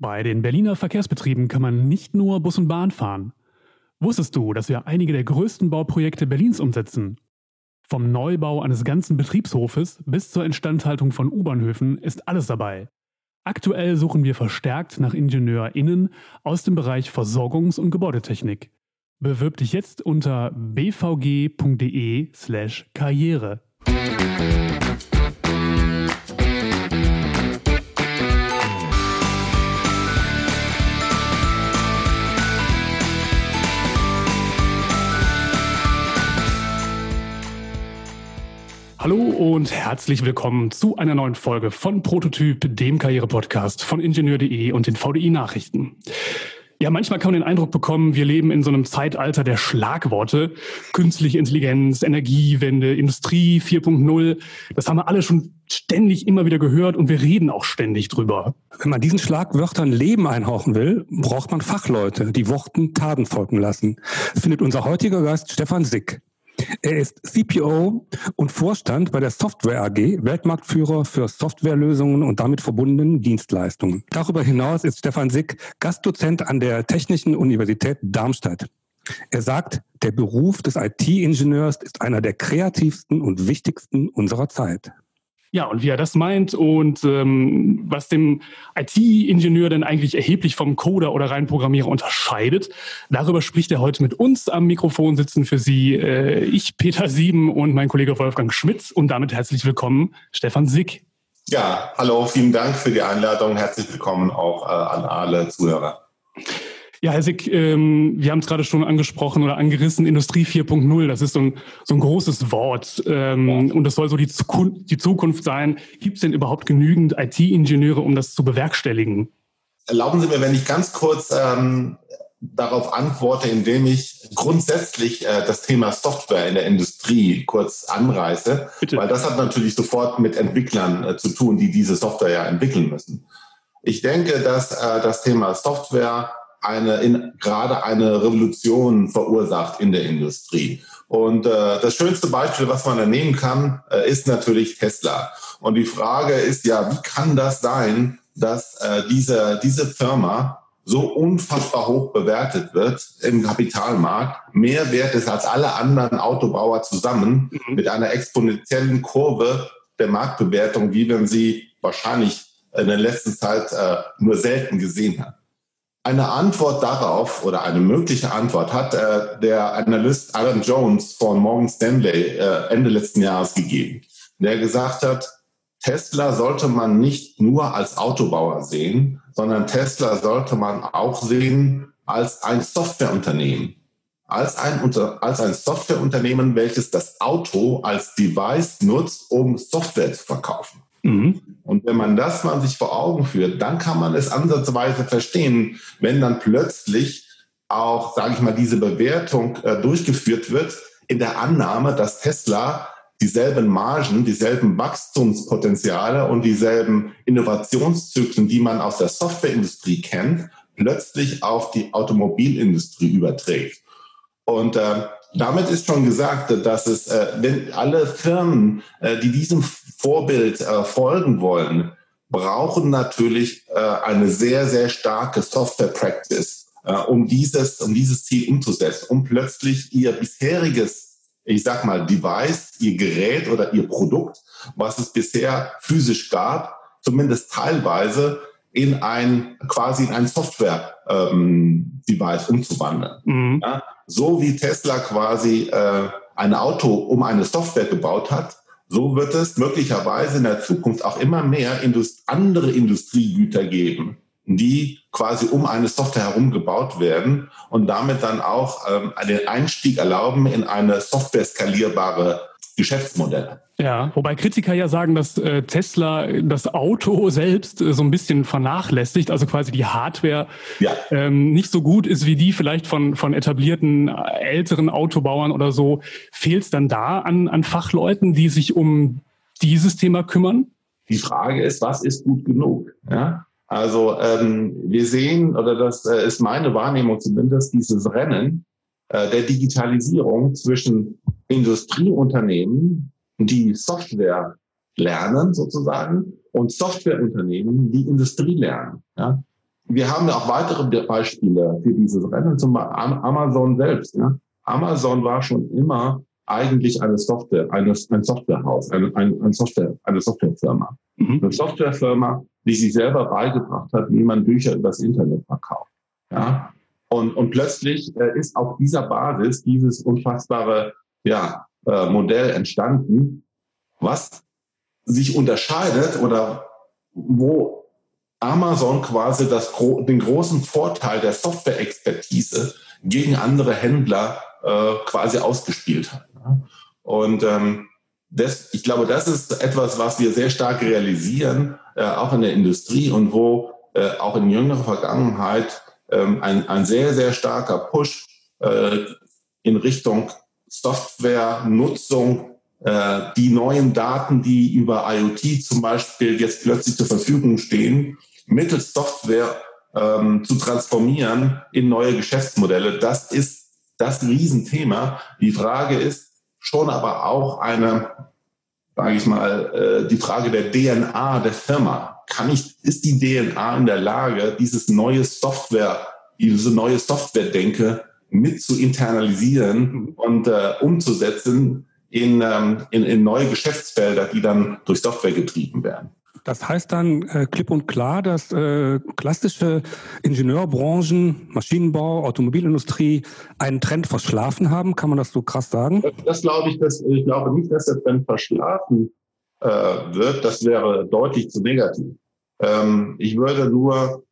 Bei den Berliner Verkehrsbetrieben kann man nicht nur Bus und Bahn fahren. Wusstest du, dass wir einige der größten Bauprojekte Berlins umsetzen? Vom Neubau eines ganzen Betriebshofes bis zur Instandhaltung von U-Bahnhöfen ist alles dabei. Aktuell suchen wir verstärkt nach IngenieurInnen aus dem Bereich Versorgungs- und Gebäudetechnik. Bewirb dich jetzt unter bvg.de/slash Hallo und herzlich willkommen zu einer neuen Folge von Prototyp, dem Karriere-Podcast von Ingenieur.de und den VDI Nachrichten. Ja, manchmal kann man den Eindruck bekommen, wir leben in so einem Zeitalter der Schlagworte. Künstliche Intelligenz, Energiewende, Industrie 4.0. Das haben wir alle schon ständig immer wieder gehört und wir reden auch ständig drüber. Wenn man diesen Schlagwörtern Leben einhauchen will, braucht man Fachleute, die Worten Taten folgen lassen. Findet unser heutiger Gast Stefan Sick. Er ist CPO und Vorstand bei der Software AG, Weltmarktführer für Softwarelösungen und damit verbundenen Dienstleistungen. Darüber hinaus ist Stefan Sick Gastdozent an der Technischen Universität Darmstadt. Er sagt, der Beruf des IT-Ingenieurs ist einer der kreativsten und wichtigsten unserer Zeit. Ja, und wie er das meint und ähm, was dem IT-Ingenieur denn eigentlich erheblich vom Coder oder rein Programmierer unterscheidet, darüber spricht er heute mit uns am Mikrofon sitzen für Sie äh, ich, Peter Sieben und mein Kollege Wolfgang Schmitz und damit herzlich willkommen, Stefan Sick. Ja, hallo, vielen Dank für die Einladung. Herzlich willkommen auch äh, an alle Zuhörer. Ja, Herr Sick, ähm, wir haben es gerade schon angesprochen oder angerissen, Industrie 4.0, das ist so ein, so ein großes Wort ähm, ja. und das soll so die Zukunft, die Zukunft sein. Gibt es denn überhaupt genügend IT-Ingenieure, um das zu bewerkstelligen? Erlauben Sie mir, wenn ich ganz kurz ähm, darauf antworte, indem ich grundsätzlich äh, das Thema Software in der Industrie kurz anreiße, Bitte. weil das hat natürlich sofort mit Entwicklern äh, zu tun, die diese Software ja entwickeln müssen. Ich denke, dass äh, das Thema Software eine, in, gerade eine Revolution verursacht in der Industrie. Und äh, das schönste Beispiel, was man da nehmen kann, äh, ist natürlich Tesla. Und die Frage ist ja, wie kann das sein, dass äh, diese, diese Firma so unfassbar hoch bewertet wird im Kapitalmarkt, mehr wert ist als alle anderen Autobauer zusammen mhm. mit einer exponentiellen Kurve der Marktbewertung, wie man sie wahrscheinlich in der letzten Zeit äh, nur selten gesehen hat. Eine Antwort darauf oder eine mögliche Antwort hat äh, der Analyst Alan Jones von Morgan Stanley äh, Ende letzten Jahres gegeben, der gesagt hat, Tesla sollte man nicht nur als Autobauer sehen, sondern Tesla sollte man auch sehen als ein Softwareunternehmen. Als ein, als ein Softwareunternehmen, welches das Auto als Device nutzt, um Software zu verkaufen. Mhm. Und wenn man das mal sich vor Augen führt, dann kann man es ansatzweise verstehen, wenn dann plötzlich auch, sage ich mal, diese Bewertung äh, durchgeführt wird in der Annahme, dass Tesla dieselben Margen, dieselben Wachstumspotenziale und dieselben Innovationszyklen, die man aus der Softwareindustrie kennt, plötzlich auf die Automobilindustrie überträgt. Und äh, damit ist schon gesagt, dass es, äh, wenn alle Firmen, äh, die diesem Vorbild äh, folgen wollen, brauchen natürlich äh, eine sehr, sehr starke Software Practice, äh, um dieses, um dieses Ziel umzusetzen, um plötzlich ihr bisheriges, ich sag mal, Device, ihr Gerät oder ihr Produkt, was es bisher physisch gab, zumindest teilweise in ein quasi in ein Software ähm, Device umzuwandeln. Mhm. Ja? So wie Tesla quasi äh, ein Auto um eine Software gebaut hat, so wird es möglicherweise in der Zukunft auch immer mehr Indust andere Industriegüter geben, die quasi um eine Software herum gebaut werden und damit dann auch ähm, den Einstieg erlauben in eine software skalierbare Geschäftsmodelle. Ja, wobei Kritiker ja sagen, dass äh, Tesla das Auto selbst äh, so ein bisschen vernachlässigt, also quasi die Hardware ja. ähm, nicht so gut ist wie die vielleicht von, von etablierten äh, älteren Autobauern oder so. Fehlt es dann da an, an Fachleuten, die sich um dieses Thema kümmern? Die Frage ist, was ist gut genug? Ja? Also ähm, wir sehen, oder das äh, ist meine Wahrnehmung zumindest, dieses Rennen der Digitalisierung zwischen Industrieunternehmen, die Software lernen sozusagen und Softwareunternehmen, die Industrie lernen. Ja? wir haben ja auch weitere Beispiele für dieses Rennen, zum Beispiel Amazon selbst. Ja? Amazon war schon immer eigentlich eine Software, eine, ein Softwarehaus, eine, ein, ein Software, eine Softwarefirma. Mhm. Eine Softwarefirma, die sich selber beigebracht hat, wie man Bücher übers Internet verkauft. Ja? Und, und plötzlich äh, ist auf dieser Basis dieses unfassbare ja, äh, Modell entstanden, was sich unterscheidet oder wo Amazon quasi das, den großen Vorteil der Software-Expertise gegen andere Händler äh, quasi ausgespielt hat. Und ähm, das, ich glaube, das ist etwas, was wir sehr stark realisieren, äh, auch in der Industrie und wo äh, auch in jüngerer Vergangenheit ähm, ein, ein sehr, sehr starker Push äh, in Richtung Softwarenutzung, äh, die neuen Daten, die über IoT zum Beispiel jetzt plötzlich zur Verfügung stehen, mittels Software ähm, zu transformieren in neue Geschäftsmodelle. Das ist das Riesenthema. Die Frage ist schon aber auch eine, sage ich mal, äh, die Frage der DNA der Firma. Kann ich, ist die DNA in der Lage, dieses neue Software, diese neue Software-Denke mit zu internalisieren und äh, umzusetzen in, ähm, in, in neue Geschäftsfelder, die dann durch Software getrieben werden. Das heißt dann äh, klipp und klar, dass äh, klassische Ingenieurbranchen, Maschinenbau, Automobilindustrie einen Trend verschlafen haben. Kann man das so krass sagen? Das, das glaube ich, dass, ich glaube nicht, dass der Trend verschlafen äh, wird. Das wäre deutlich zu negativ. Ähm, ich würde nur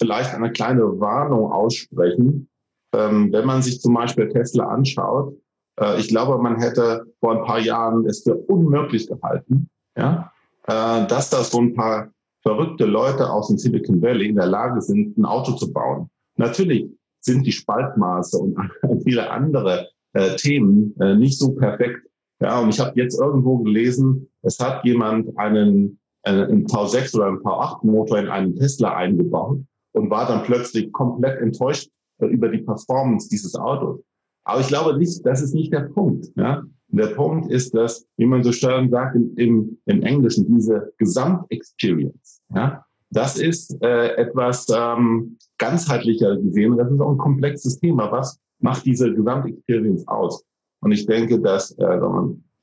vielleicht eine kleine Warnung aussprechen. Ähm, wenn man sich zum Beispiel Tesla anschaut, äh, ich glaube, man hätte vor ein paar Jahren es für unmöglich gehalten, ja, äh, dass da so ein paar verrückte Leute aus dem Silicon Valley in der Lage sind, ein Auto zu bauen. Natürlich sind die Spaltmaße und viele andere äh, Themen äh, nicht so perfekt. Ja, und ich habe jetzt irgendwo gelesen, es hat jemand einen, einen V6 oder einen V8 Motor in einen Tesla eingebaut und war dann plötzlich komplett enttäuscht über die Performance dieses Autos. Aber ich glaube nicht, das ist nicht der Punkt. Ja? Der Punkt ist, dass, wie man so schön sagt im, im, im Englischen, diese Gesamtexperience, ja, das ist äh, etwas ähm, ganzheitlicher gesehen. Das ist auch ein komplexes Thema. Was macht diese Gesamtexperience aus? Und ich denke, dass äh,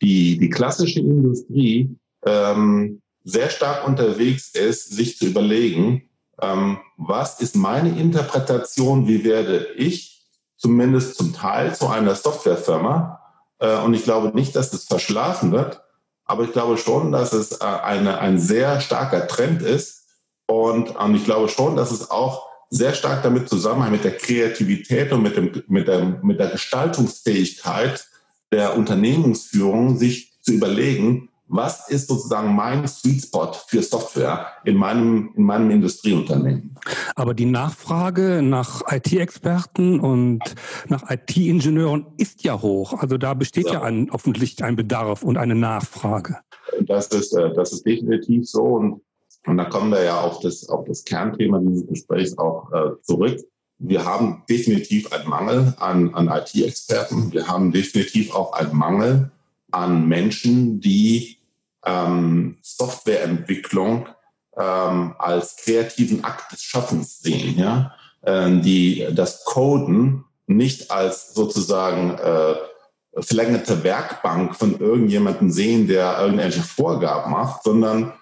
die, die klassische Industrie ähm, sehr stark unterwegs ist, sich zu überlegen, ähm, was ist meine Interpretation, wie werde ich zumindest zum Teil zu einer Softwarefirma, äh, und ich glaube nicht, dass das verschlafen wird. Aber ich glaube schon, dass es äh, eine, ein sehr starker Trend ist. Und, und ich glaube schon, dass es auch sehr stark damit zusammenhängt mit der Kreativität und mit, dem, mit, der, mit der Gestaltungsfähigkeit der Unternehmensführung, sich zu überlegen, was ist sozusagen mein Sweet Spot für Software in meinem, in meinem Industrieunternehmen. Aber die Nachfrage nach IT-Experten und nach IT-Ingenieuren ist ja hoch. Also da besteht ja, ja ein, offensichtlich ein Bedarf und eine Nachfrage. Das ist, äh, das ist definitiv so. Und, und da kommen wir ja auf das, auf das Kernthema dieses Gesprächs auch äh, zurück. Wir haben definitiv einen Mangel an, an IT-Experten. Wir haben definitiv auch einen Mangel an Menschen, die ähm, Softwareentwicklung ähm, als kreativen Akt des Schaffens sehen, ja, ähm, die das Coden nicht als sozusagen äh, verlängerte Werkbank von irgendjemandem sehen, der irgendwelche Vorgaben macht, sondern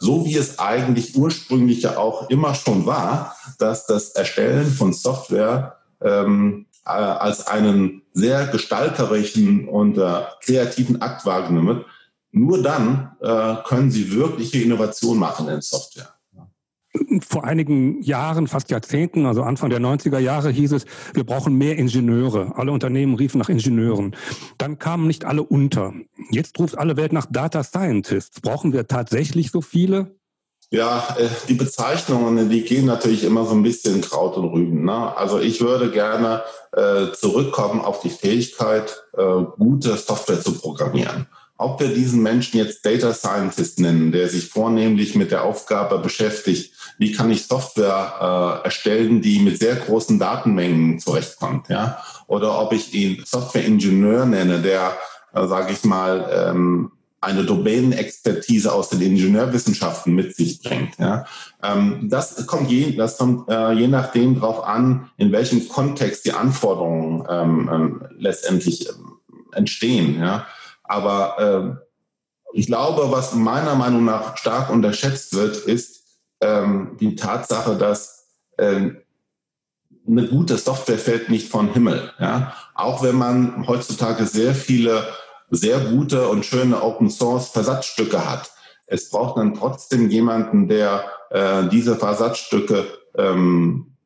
so wie es eigentlich ursprünglich ja auch immer schon war, dass das Erstellen von Software ähm, äh, als einen sehr gestalterischen und äh, kreativen Akt wahrgenommen wird, nur dann äh, können sie wirkliche Innovation machen in Software. Vor einigen Jahren, fast Jahrzehnten, also Anfang der 90er Jahre hieß es, wir brauchen mehr Ingenieure. Alle Unternehmen riefen nach Ingenieuren. Dann kamen nicht alle unter. Jetzt ruft alle Welt nach Data Scientists. Brauchen wir tatsächlich so viele? Ja, äh, die Bezeichnungen, die gehen natürlich immer so ein bisschen Kraut und Rüben. Ne? Also ich würde gerne äh, zurückkommen auf die Fähigkeit, äh, gute Software zu programmieren. Ob wir diesen Menschen jetzt Data Scientist nennen, der sich vornehmlich mit der Aufgabe beschäftigt, wie kann ich Software äh, erstellen, die mit sehr großen Datenmengen zurechtkommt, ja? Oder ob ich ihn Software-Ingenieur nenne, der, äh, sage ich mal, ähm, eine Domänenexpertise aus den Ingenieurwissenschaften mit sich bringt. Ja. Ähm, das kommt, je, das kommt äh, je nachdem darauf an, in welchem Kontext die Anforderungen ähm, ähm, letztendlich ähm, entstehen. Ja. Aber äh, ich glaube, was meiner Meinung nach stark unterschätzt wird, ist ähm, die Tatsache, dass äh, eine gute Software fällt nicht vom Himmel. Ja. Auch wenn man heutzutage sehr viele sehr gute und schöne Open Source Versatzstücke hat. Es braucht dann trotzdem jemanden, der äh, diese Versatzstücke ähm,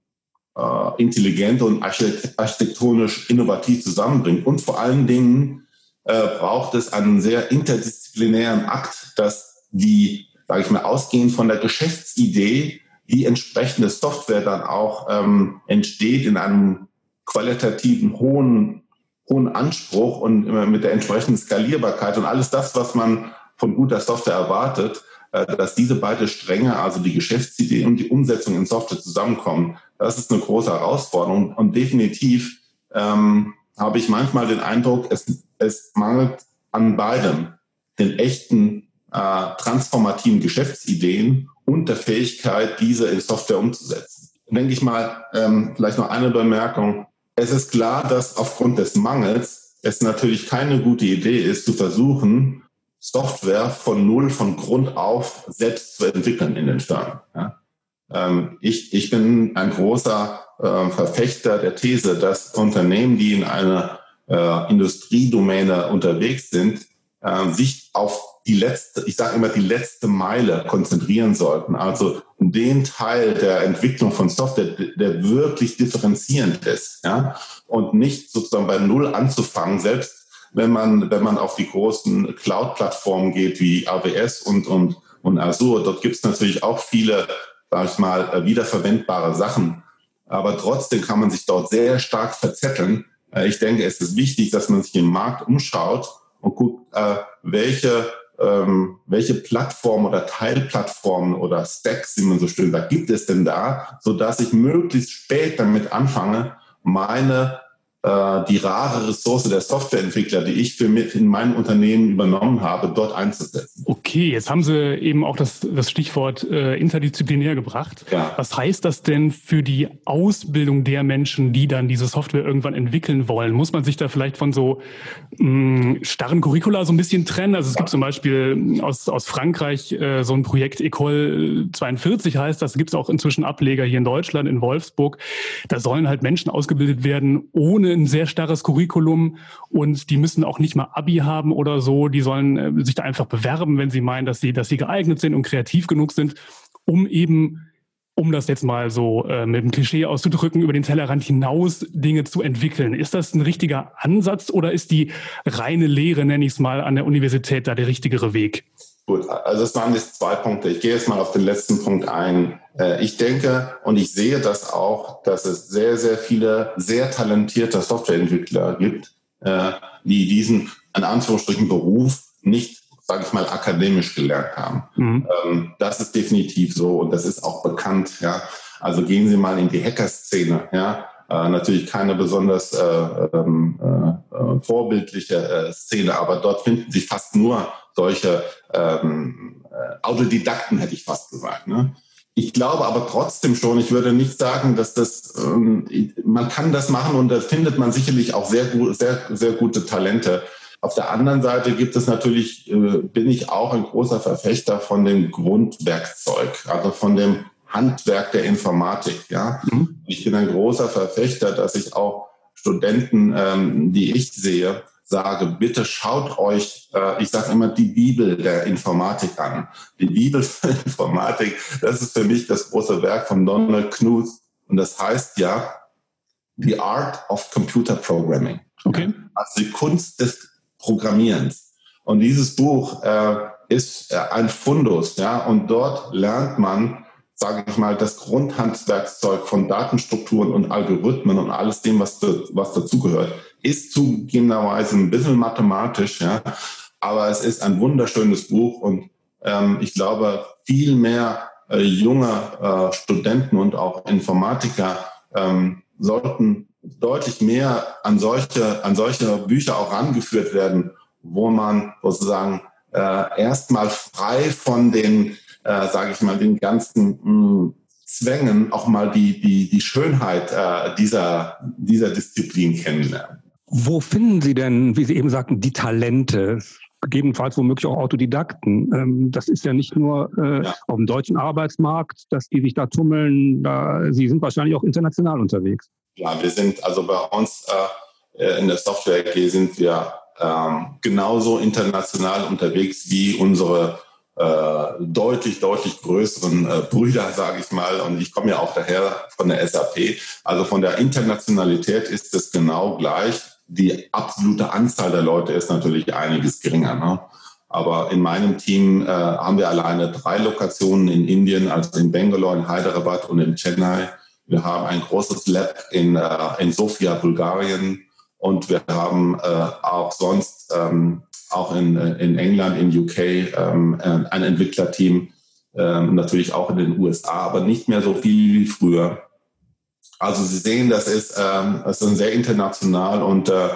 äh, intelligent und architektonisch innovativ zusammenbringt. Und vor allen Dingen äh, braucht es einen sehr interdisziplinären Akt, dass die, sage ich mal, ausgehend von der Geschäftsidee die entsprechende Software dann auch ähm, entsteht in einem qualitativen hohen hohen Anspruch und mit der entsprechenden Skalierbarkeit und alles das, was man von guter Software erwartet, äh, dass diese beiden Stränge, also die Geschäftsidee und die Umsetzung in Software zusammenkommen, das ist eine große Herausforderung. Und definitiv ähm, habe ich manchmal den Eindruck, es, es mangelt an beidem, den echten äh, transformativen Geschäftsideen und der Fähigkeit, diese in Software umzusetzen. Denke ich mal, ähm, vielleicht noch eine Bemerkung. Es ist klar, dass aufgrund des Mangels es natürlich keine gute Idee ist, zu versuchen, Software von Null, von Grund auf selbst zu entwickeln in den Firmen. Ja? Ähm, ich, ich bin ein großer äh, Verfechter der These, dass Unternehmen, die in einer äh, Industriedomäne unterwegs sind, äh, sich auf die letzte, ich sage immer die letzte Meile konzentrieren sollten. Also den Teil der Entwicklung von Software, der wirklich differenzierend ist, ja, und nicht sozusagen bei Null anzufangen, selbst wenn man, wenn man auf die großen Cloud-Plattformen geht wie AWS und, und, und Azure. Dort gibt es natürlich auch viele, sag ich mal, wiederverwendbare Sachen. Aber trotzdem kann man sich dort sehr stark verzetteln. Äh, ich denke, es ist wichtig, dass man sich im Markt umschaut und guckt, äh, welche ähm, welche Plattformen oder Teilplattformen oder Stacks, wie man so schön sagt, gibt es denn da, so dass ich möglichst spät damit anfange, meine äh, die rare Ressource der Softwareentwickler, die ich für mich in meinem Unternehmen übernommen habe, dort einzusetzen. Okay, jetzt haben Sie eben auch das, das Stichwort äh, interdisziplinär gebracht. Ja. Was heißt das denn für die Ausbildung der Menschen, die dann diese Software irgendwann entwickeln wollen? Muss man sich da vielleicht von so mh, starren Curricula so ein bisschen trennen? Also es gibt zum Beispiel aus, aus Frankreich äh, so ein Projekt Ecole 42 heißt das, gibt es auch inzwischen Ableger hier in Deutschland, in Wolfsburg. Da sollen halt Menschen ausgebildet werden, ohne ein sehr starres Curriculum und die müssen auch nicht mal Abi haben oder so. Die sollen äh, sich da einfach bewerben, wenn sie meinen, dass sie, dass sie geeignet sind und kreativ genug sind, um eben um das jetzt mal so äh, mit dem Klischee auszudrücken, über den Tellerrand hinaus Dinge zu entwickeln. Ist das ein richtiger Ansatz oder ist die reine Lehre, nenne ich es mal, an der Universität da der richtigere Weg? Gut, also es waren jetzt zwei Punkte. Ich gehe jetzt mal auf den letzten Punkt ein. Äh, ich denke und ich sehe das auch, dass es sehr, sehr viele sehr talentierte Softwareentwickler gibt, äh, die diesen, in Anführungsstrichen, Beruf nicht, sage ich mal, akademisch gelernt haben. Mhm. Ähm, das ist definitiv so und das ist auch bekannt. Ja, also gehen Sie mal in die Hacker-Szene. Ja, äh, natürlich keine besonders äh, ähm, äh, vorbildliche Szene, aber dort finden sich fast nur solche ähm, äh, Autodidakten, hätte ich fast gesagt. Ne? Ich glaube aber trotzdem schon, ich würde nicht sagen, dass das, ähm, man kann das machen und da findet man sicherlich auch sehr, sehr, sehr gute Talente. Auf der anderen Seite gibt es natürlich, äh, bin ich auch ein großer Verfechter von dem Grundwerkzeug, also von dem Handwerk der Informatik. Ja, mhm. ich bin ein großer Verfechter, dass ich auch Studenten, ähm, die ich sehe, sage, bitte schaut euch, äh, ich sage immer, die Bibel der Informatik an. Die Bibel der Informatik, das ist für mich das große Werk von Donald Knuth. Und das heißt ja, The Art of Computer Programming. Okay. Also die Kunst des Programmierens. Und dieses Buch äh, ist äh, ein Fundus, ja, und dort lernt man, sage ich mal, das Grundhandwerkszeug von Datenstrukturen und Algorithmen und alles dem, was, was dazugehört ist zugegebenerweise ein bisschen mathematisch, ja, aber es ist ein wunderschönes Buch und ähm, ich glaube, viel mehr äh, junge äh, Studenten und auch Informatiker ähm, sollten deutlich mehr an solche, an solche Bücher auch rangeführt werden, wo man sozusagen äh, erstmal frei von den, äh, sage ich mal, den ganzen mh, hm, Zwängen auch mal die, die, die Schönheit äh, dieser, dieser Disziplin kennenlernen. Wo finden Sie denn, wie Sie eben sagten, die Talente? gegebenenfalls womöglich auch Autodidakten. Ähm, das ist ja nicht nur äh, ja. auf dem deutschen Arbeitsmarkt, dass die sich da tummeln. Da, Sie sind wahrscheinlich auch international unterwegs. Ja, wir sind also bei uns äh, in der Software AG sind wir ähm, genauso international unterwegs wie unsere äh, deutlich, deutlich größeren äh, Brüder, sage ich mal. Und ich komme ja auch daher von der SAP. Also von der Internationalität ist es genau gleich die absolute Anzahl der Leute ist natürlich einiges geringer. Ne? Aber in meinem Team äh, haben wir alleine drei Lokationen in Indien, also in Bangalore, in Hyderabad und in Chennai. Wir haben ein großes Lab in, äh, in Sofia, Bulgarien. Und wir haben äh, auch sonst, ähm, auch in, äh, in England, in UK, ähm, ein Entwicklerteam, ähm, natürlich auch in den USA, aber nicht mehr so viel wie früher. Also Sie sehen, das ist, ähm, das ist sehr international und äh,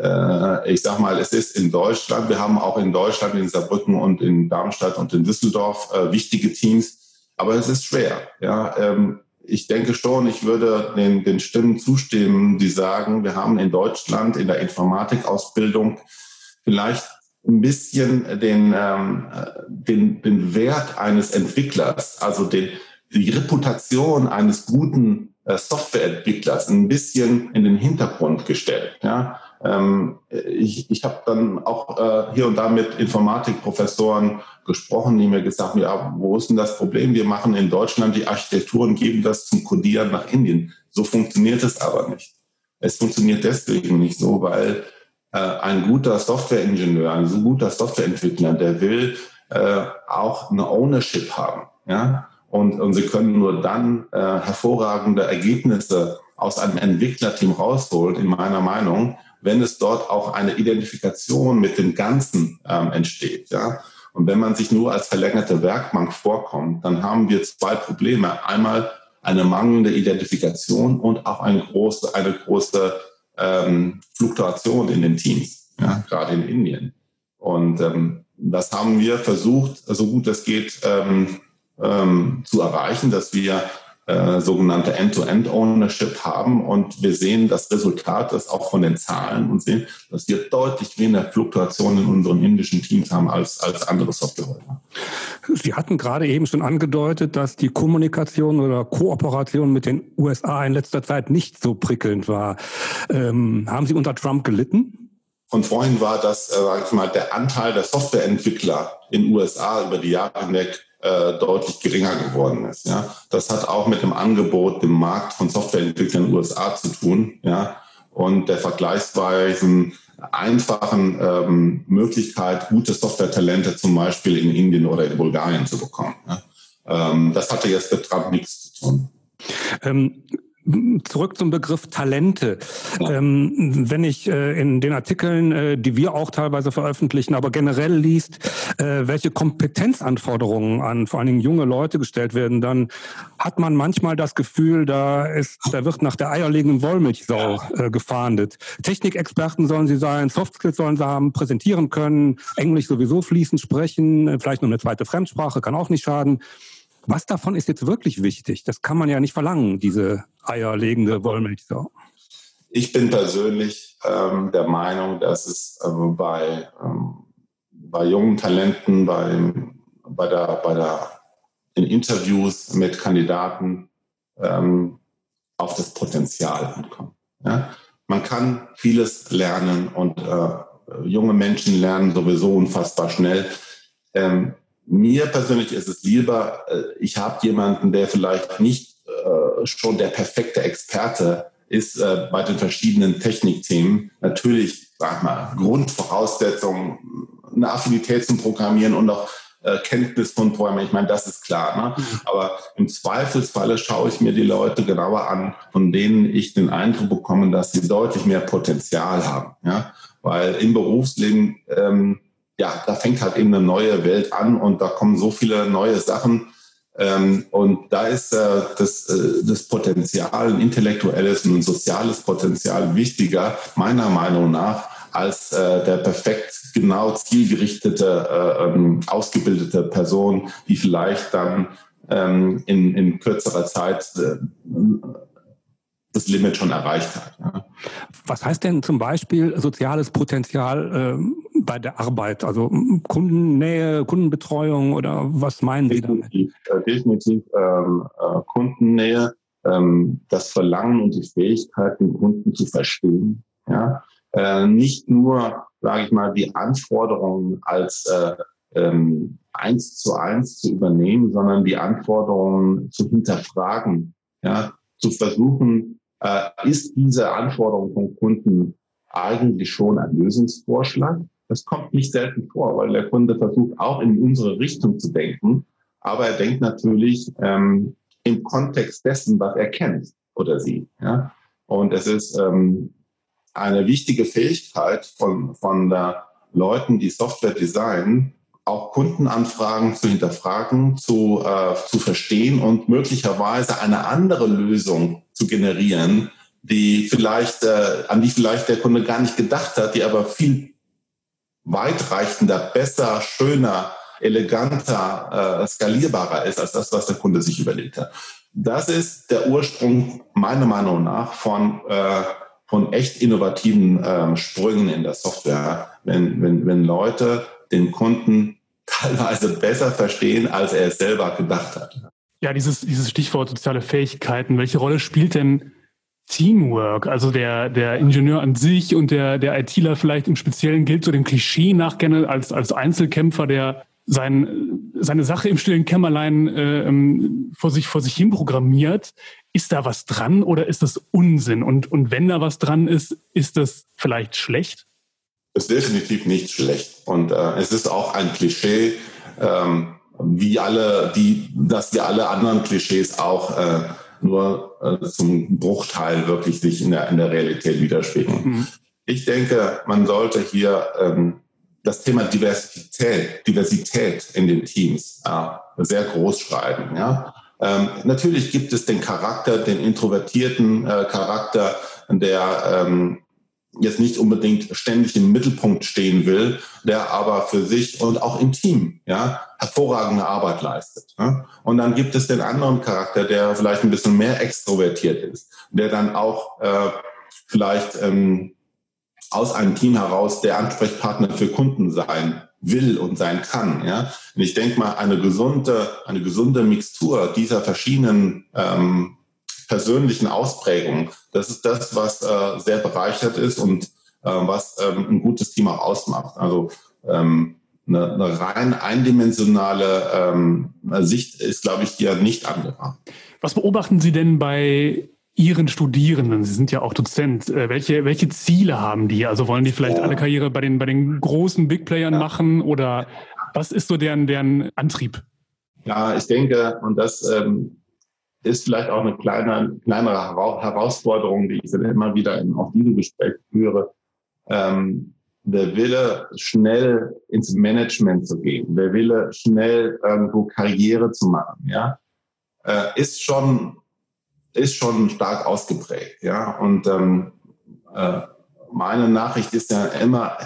äh, ich sag mal, es ist in Deutschland, wir haben auch in Deutschland, in Saarbrücken und in Darmstadt und in Düsseldorf äh, wichtige Teams, aber es ist schwer. Ja, ähm, ich denke schon, ich würde den, den Stimmen zustimmen, die sagen, wir haben in Deutschland in der Informatikausbildung vielleicht ein bisschen den, ähm, den, den Wert eines Entwicklers, also den, die Reputation eines guten Softwareentwicklers ein bisschen in den Hintergrund gestellt. Ja? Ähm, ich ich habe dann auch äh, hier und da mit Informatikprofessoren gesprochen, die mir gesagt haben, ja, wo ist denn das Problem? Wir machen in Deutschland die Architektur und geben das zum Codieren nach Indien. So funktioniert es aber nicht. Es funktioniert deswegen nicht so, weil äh, ein guter Softwareingenieur, ein so guter Softwareentwickler, der will äh, auch eine Ownership haben. Ja? Und, und sie können nur dann äh, hervorragende Ergebnisse aus einem Entwicklerteam rausholen, in meiner Meinung, wenn es dort auch eine Identifikation mit dem Ganzen ähm, entsteht. Ja? Und wenn man sich nur als verlängerte Werkbank vorkommt, dann haben wir zwei Probleme. Einmal eine mangelnde Identifikation und auch eine große, eine große ähm, Fluktuation in den Teams, ja, gerade in Indien. Und ähm, das haben wir versucht, so gut es geht, ähm, ähm, zu erreichen, dass wir äh, sogenannte End-to-End-Ownership haben. Und wir sehen das Resultat, das auch von den Zahlen und sehen, dass wir deutlich weniger Fluktuationen in unseren indischen Teams haben als, als andere Softwarehäuser. Sie hatten gerade eben schon angedeutet, dass die Kommunikation oder Kooperation mit den USA in letzter Zeit nicht so prickelnd war. Ähm, haben Sie unter Trump gelitten? Von vorhin war das, äh, sage ich mal, der Anteil der Softwareentwickler in USA über die Jahre hinweg äh, deutlich geringer geworden ist. Ja, das hat auch mit dem Angebot, dem Markt von Softwareentwicklern in den USA zu tun. Ja, und der vergleichsweise einfachen ähm, Möglichkeit, gute Software-Talente zum Beispiel in Indien oder in Bulgarien zu bekommen. Ja. Ähm, das hatte jetzt mit Trump nichts zu tun. Ähm, zurück zum Begriff Talente. Ja. Ähm, wenn ich äh, in den Artikeln, äh, die wir auch teilweise veröffentlichen, aber generell liest, äh, welche Kompetenzanforderungen an vor allen Dingen junge Leute gestellt werden, dann hat man manchmal das Gefühl, da ist, da wird nach der eierlegenden Wollmilchsau äh, gefahndet. Technikexperten sollen sie sein, Softskills sollen sie haben, präsentieren können, Englisch sowieso fließend sprechen, äh, vielleicht noch eine zweite Fremdsprache, kann auch nicht schaden. Was davon ist jetzt wirklich wichtig? Das kann man ja nicht verlangen, diese eierlegende Wollmilchsau. Ich bin persönlich ähm, der Meinung, dass es ähm, bei, ähm, bei jungen Talenten, bei, bei, der, bei der, in Interviews mit Kandidaten ähm, auf das Potenzial ankommt. Ja? Man kann vieles lernen und äh, junge Menschen lernen sowieso unfassbar schnell. Ähm, mir persönlich ist es lieber, äh, ich habe jemanden, der vielleicht nicht äh, schon der perfekte Experte ist äh, bei den verschiedenen Technikthemen. Natürlich, sag mal, Grundvoraussetzungen, eine Affinität zum Programmieren und auch Kenntnis von Programmieren. Ich meine, das ist klar. Ne? Aber im Zweifelsfalle schaue ich mir die Leute genauer an, von denen ich den Eindruck bekomme, dass sie deutlich mehr Potenzial haben. Ja? Weil im Berufsleben ähm, ja, da fängt halt eben eine neue Welt an und da kommen so viele neue Sachen. Ähm, und da ist äh, das, äh, das Potenzial, ein intellektuelles und ein soziales Potenzial wichtiger, meiner Meinung nach, als äh, der perfekt genau zielgerichtete, äh, ähm, ausgebildete Person, die vielleicht dann ähm, in, in kürzerer Zeit äh, das Limit schon erreicht hat. Ja. Was heißt denn zum Beispiel soziales Potenzial äh, bei der Arbeit? Also Kundennähe, Kundenbetreuung oder was meinen Sie damit? Definitiv, äh, definitiv ähm, äh, Kundennähe, ähm, das Verlangen und die Fähigkeit, den Kunden zu verstehen. Ja? Äh, nicht nur, sage ich mal, die Anforderungen als äh, ähm, eins zu eins zu übernehmen, sondern die Anforderungen zu hinterfragen, ja, zu versuchen, äh, ist diese Anforderung vom Kunden eigentlich schon ein Lösungsvorschlag? Das kommt nicht selten vor, weil der Kunde versucht auch in unsere Richtung zu denken, aber er denkt natürlich ähm, im Kontext dessen, was er kennt oder sie. Ja? Und es ist ähm, eine wichtige Fähigkeit von, von der Leuten, die Software designen, auch Kundenanfragen zu hinterfragen, zu, äh, zu verstehen und möglicherweise eine andere Lösung zu generieren, die vielleicht, äh, an die vielleicht der Kunde gar nicht gedacht hat, die aber viel weitreichender, besser, schöner, eleganter, äh, skalierbarer ist als das, was der Kunde sich überlegt hat. Das ist der Ursprung meiner Meinung nach von, äh, von echt innovativen äh, Sprüngen in der Software, wenn, wenn, wenn Leute den Kunden teilweise besser verstehen, als er es selber gedacht hat. Ja, dieses, dieses Stichwort soziale Fähigkeiten. Welche Rolle spielt denn Teamwork? Also der, der Ingenieur an sich und der, der ITler vielleicht im Speziellen gilt so dem Klischee nach gerne als, als Einzelkämpfer, der sein, seine Sache im stillen Kämmerlein äh, ähm, vor, sich, vor sich hin programmiert. Ist da was dran oder ist das Unsinn? Und, und wenn da was dran ist, ist das vielleicht schlecht? ist definitiv nicht schlecht. Und äh, es ist auch ein Klischee, ähm, wie alle, die, dass die alle anderen Klischees auch äh, nur äh, zum Bruchteil wirklich sich in der, in der Realität widerspiegeln. Mhm. Ich denke, man sollte hier ähm, das Thema Diversität, Diversität in den Teams äh, sehr groß schreiben. Ja? Ähm, natürlich gibt es den Charakter, den introvertierten äh, Charakter, der ähm, jetzt nicht unbedingt ständig im Mittelpunkt stehen will, der aber für sich und auch im Team ja, hervorragende Arbeit leistet. Ja. Und dann gibt es den anderen Charakter, der vielleicht ein bisschen mehr extrovertiert ist, der dann auch äh, vielleicht ähm, aus einem Team heraus der Ansprechpartner für Kunden sein will und sein kann. Ja. Und ich denke mal, eine gesunde, eine gesunde Mixtur dieser verschiedenen ähm, persönlichen Ausprägungen. Das ist das, was äh, sehr bereichert ist und äh, was ähm, ein gutes Team auch ausmacht. Also ähm, eine, eine rein eindimensionale ähm, Sicht ist, glaube ich, hier nicht angebracht. Was beobachten Sie denn bei Ihren Studierenden? Sie sind ja auch Dozent. Äh, welche, welche Ziele haben die? Also wollen die vielleicht ja. alle Karriere bei den, bei den großen Big Playern ja. machen oder was ist so deren, deren Antrieb? Ja, ich denke, und das ähm, ist vielleicht auch eine kleine, kleinere Herausforderung, die ich dann immer wieder in auch diesem Gespräch führe. Ähm, der Wille, schnell ins Management zu gehen, der Wille, schnell irgendwo Karriere zu machen, ja, äh, ist schon, ist schon stark ausgeprägt, ja. Und ähm, äh, meine Nachricht ist ja immer,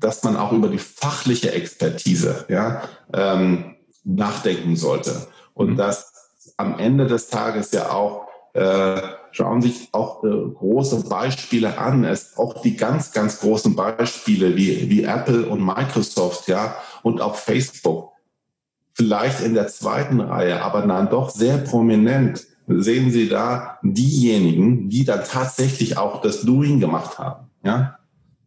dass man auch über die fachliche Expertise, ja, ähm, nachdenken sollte. Und mhm. dass am Ende des Tages ja auch, äh, schauen sich auch äh, große Beispiele an. Es auch die ganz, ganz großen Beispiele wie, wie Apple und Microsoft, ja, und auch Facebook. Vielleicht in der zweiten Reihe, aber dann doch sehr prominent sehen Sie da diejenigen, die dann tatsächlich auch das Doing gemacht haben, ja.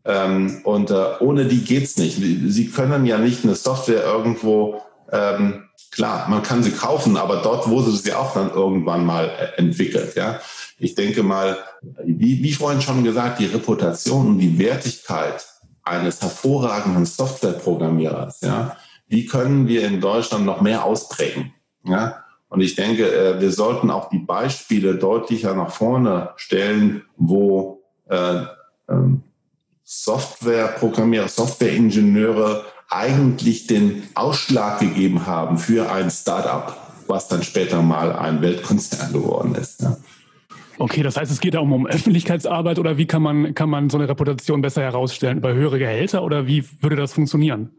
Ähm, und äh, ohne die geht's nicht. Sie können ja nicht eine Software irgendwo ähm, Klar, man kann sie kaufen, aber dort wurde sie auch dann irgendwann mal äh, entwickelt. Ja, ich denke mal, wie, wie vorhin schon gesagt, die Reputation und die Wertigkeit eines hervorragenden Softwareprogrammierers, ja, wie können wir in Deutschland noch mehr ausprägen? Ja, und ich denke, äh, wir sollten auch die Beispiele deutlicher nach vorne stellen, wo äh, ähm, Softwareprogrammierer, Softwareingenieure eigentlich den Ausschlag gegeben haben für ein Startup, was dann später mal ein Weltkonzern geworden ist. Ja. Okay, das heißt, es geht da um, um Öffentlichkeitsarbeit oder wie kann man, kann man so eine Reputation besser herausstellen? Über höhere Gehälter oder wie würde das funktionieren?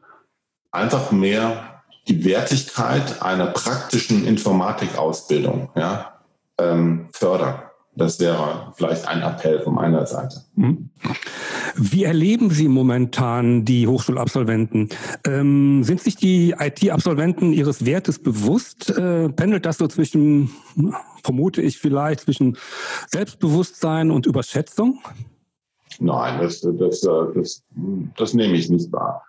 Einfach mehr die Wertigkeit einer praktischen Informatikausbildung ja, ähm, fördern. Das wäre vielleicht ein Appell von meiner Seite. Mhm. Wie erleben Sie momentan die Hochschulabsolventen? Ähm, sind sich die IT-Absolventen ihres Wertes bewusst? Äh, pendelt das so zwischen, vermute ich vielleicht, zwischen Selbstbewusstsein und Überschätzung? Nein, das, das, das, das nehme ich nicht wahr.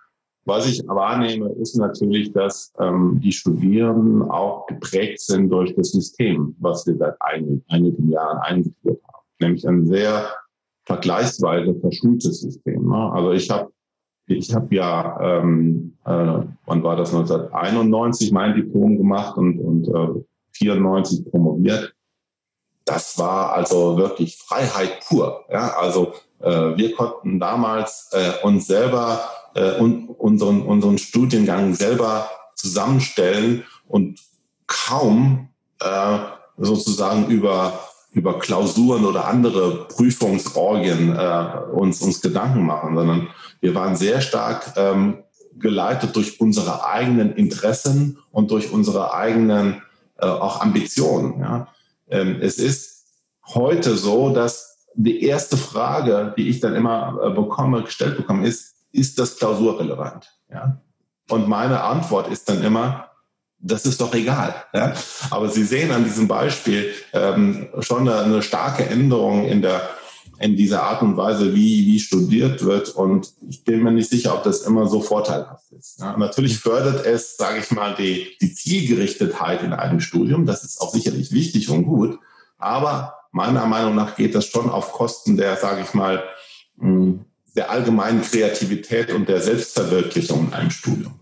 Was ich wahrnehme, ist natürlich, dass ähm, die Studierenden auch geprägt sind durch das System, was wir seit einigen, einigen Jahren eingeführt haben. Nämlich ein sehr vergleichsweise verschultes System. Ne? Also ich habe ich hab ja, ähm, äh, wann war das, 1991 mein Diplom gemacht und, und äh, 94 promoviert. Das war also wirklich Freiheit pur. Ja? Also äh, wir konnten damals äh, uns selber äh, und unseren, unseren Studiengang selber zusammenstellen und kaum äh, sozusagen über über Klausuren oder andere Prüfungsorgien äh, uns, uns Gedanken machen, sondern wir waren sehr stark ähm, geleitet durch unsere eigenen Interessen und durch unsere eigenen äh, auch Ambitionen. Ja. Ähm, es ist heute so, dass die erste Frage, die ich dann immer äh, bekomme, gestellt bekomme, ist, ist das klausurrelevant? Ja? Und meine Antwort ist dann immer, das ist doch egal. Ja? Aber Sie sehen an diesem Beispiel ähm, schon eine, eine, starke Änderung in der in dieser Art und Weise, wie, wie studiert wird. Und ich bin mir nicht sicher, ob das immer so vorteilhaft ist. Ja? Natürlich fördert es, sage ich mal, die, die Zielgerichtetheit in einem Studium. Das ist auch sicherlich wichtig und gut. Aber meiner Meinung nach geht das schon auf Kosten der, sage ich mal, der allgemeinen Kreativität und der Selbstverwirklichung in einem Studium.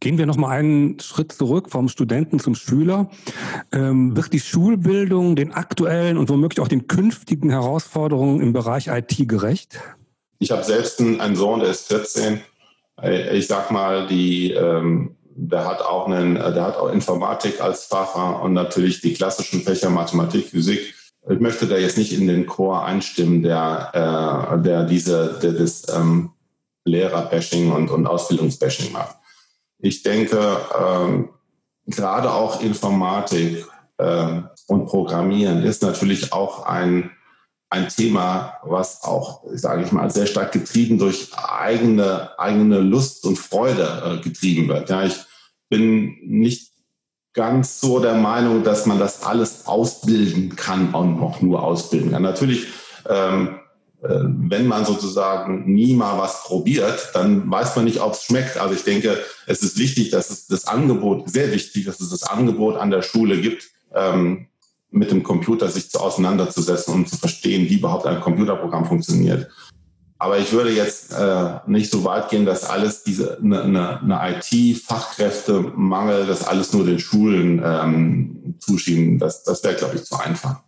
Gehen wir noch mal einen Schritt zurück vom Studenten zum Schüler. Ähm, wird die Schulbildung den aktuellen und womöglich auch den künftigen Herausforderungen im Bereich IT gerecht? Ich habe selbst einen Sohn, der ist 14. Äh, ich sag mal, die, ähm, der hat auch einen, der hat auch Informatik als Facher und natürlich die klassischen Fächer Mathematik, Physik. Ich möchte da jetzt nicht in den Chor einstimmen, der, äh, der diese, der das ähm, Lehrerbashing und, und Ausbildungsbashing macht. Ich denke, ähm, gerade auch Informatik äh, und Programmieren ist natürlich auch ein, ein Thema, was auch, sage ich mal, sehr stark getrieben durch eigene, eigene Lust und Freude äh, getrieben wird. Ja, ich bin nicht ganz so der Meinung, dass man das alles ausbilden kann und auch nur ausbilden kann. Natürlich ähm, äh, wenn man sozusagen nie mal was probiert, dann weiß man nicht, ob es schmeckt. Also ich denke, es ist wichtig, dass es das Angebot, sehr wichtig, dass es das Angebot an der Schule gibt, ähm, mit dem Computer sich zu auseinanderzusetzen und zu verstehen, wie überhaupt ein Computerprogramm funktioniert. Aber ich würde jetzt äh, nicht so weit gehen, dass alles diese eine, eine, eine IT-Fachkräftemangel, das alles nur den Schulen ähm, zuschieben. Das, das wäre, glaube ich, zu einfach.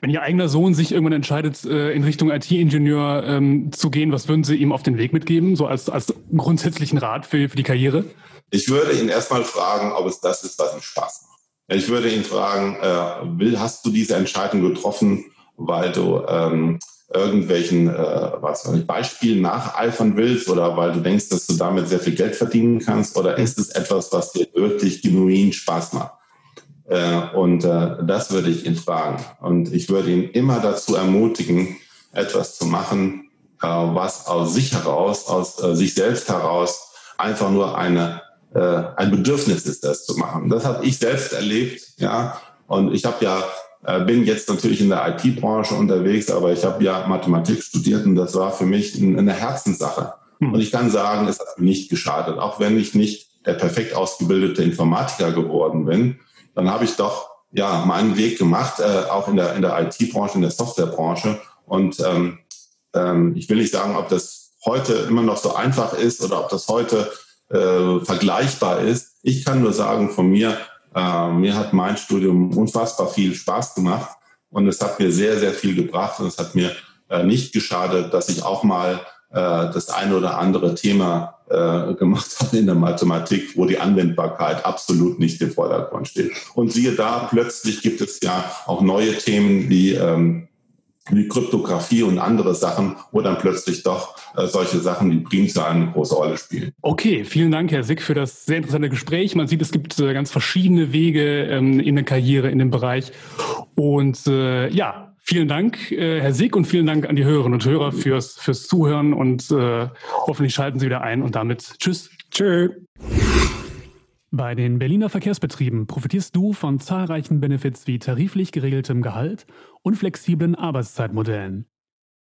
Wenn Ihr eigener Sohn sich irgendwann entscheidet, äh, in Richtung IT-Ingenieur ähm, zu gehen, was würden Sie ihm auf den Weg mitgeben, so als, als grundsätzlichen Rat für, für die Karriere? Ich würde ihn erstmal fragen, ob es das ist, was ihm Spaß macht. Ich würde ihn fragen, äh, will, hast du diese Entscheidung getroffen, weil du ähm, irgendwelchen äh, was weiß ich, Beispielen nacheifern willst oder weil du denkst, dass du damit sehr viel Geld verdienen kannst oder ist es etwas, was dir wirklich genuin Spaß macht? Äh, und äh, das würde ich ihn fragen. Und ich würde ihn immer dazu ermutigen, etwas zu machen, äh, was aus sich heraus, aus sich selbst heraus einfach nur eine, ein Bedürfnis ist, das zu machen. Das habe ich selbst erlebt, ja. Und ich habe ja bin jetzt natürlich in der IT-Branche unterwegs, aber ich habe ja Mathematik studiert und das war für mich eine Herzenssache. Hm. Und ich kann sagen, es hat mir nicht geschadet, auch wenn ich nicht der perfekt ausgebildete Informatiker geworden bin dann habe ich doch ja meinen Weg gemacht, äh, auch in der, in der IT-Branche, in der Softwarebranche. Und ähm, ähm, ich will nicht sagen, ob das heute immer noch so einfach ist oder ob das heute äh, vergleichbar ist. Ich kann nur sagen, von mir, äh, mir hat mein Studium unfassbar viel Spaß gemacht und es hat mir sehr, sehr viel gebracht und es hat mir äh, nicht geschadet, dass ich auch mal das eine oder andere Thema äh, gemacht hat in der Mathematik, wo die Anwendbarkeit absolut nicht im Vordergrund steht. Und siehe da, plötzlich gibt es ja auch neue Themen wie ähm, wie Kryptographie und andere Sachen, wo dann plötzlich doch äh, solche Sachen wie Primzahlen eine große Rolle spielen. Okay, vielen Dank, Herr Sick, für das sehr interessante Gespräch. Man sieht, es gibt äh, ganz verschiedene Wege ähm, in der Karriere in dem Bereich. Und äh, ja, Vielen Dank, äh, Herr Sieg, und vielen Dank an die Hörerinnen und Hörer fürs, fürs Zuhören und äh, hoffentlich schalten Sie wieder ein und damit Tschüss. Tschö. Bei den Berliner Verkehrsbetrieben profitierst du von zahlreichen Benefits wie tariflich geregeltem Gehalt und flexiblen Arbeitszeitmodellen.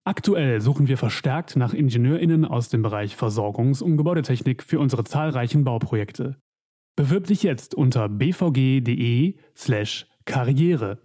Aktuell suchen wir verstärkt nach IngenieurInnen aus dem Bereich Versorgungs- und Gebäudetechnik für unsere zahlreichen Bauprojekte. Bewirb dich jetzt unter bvg.de slash karriere.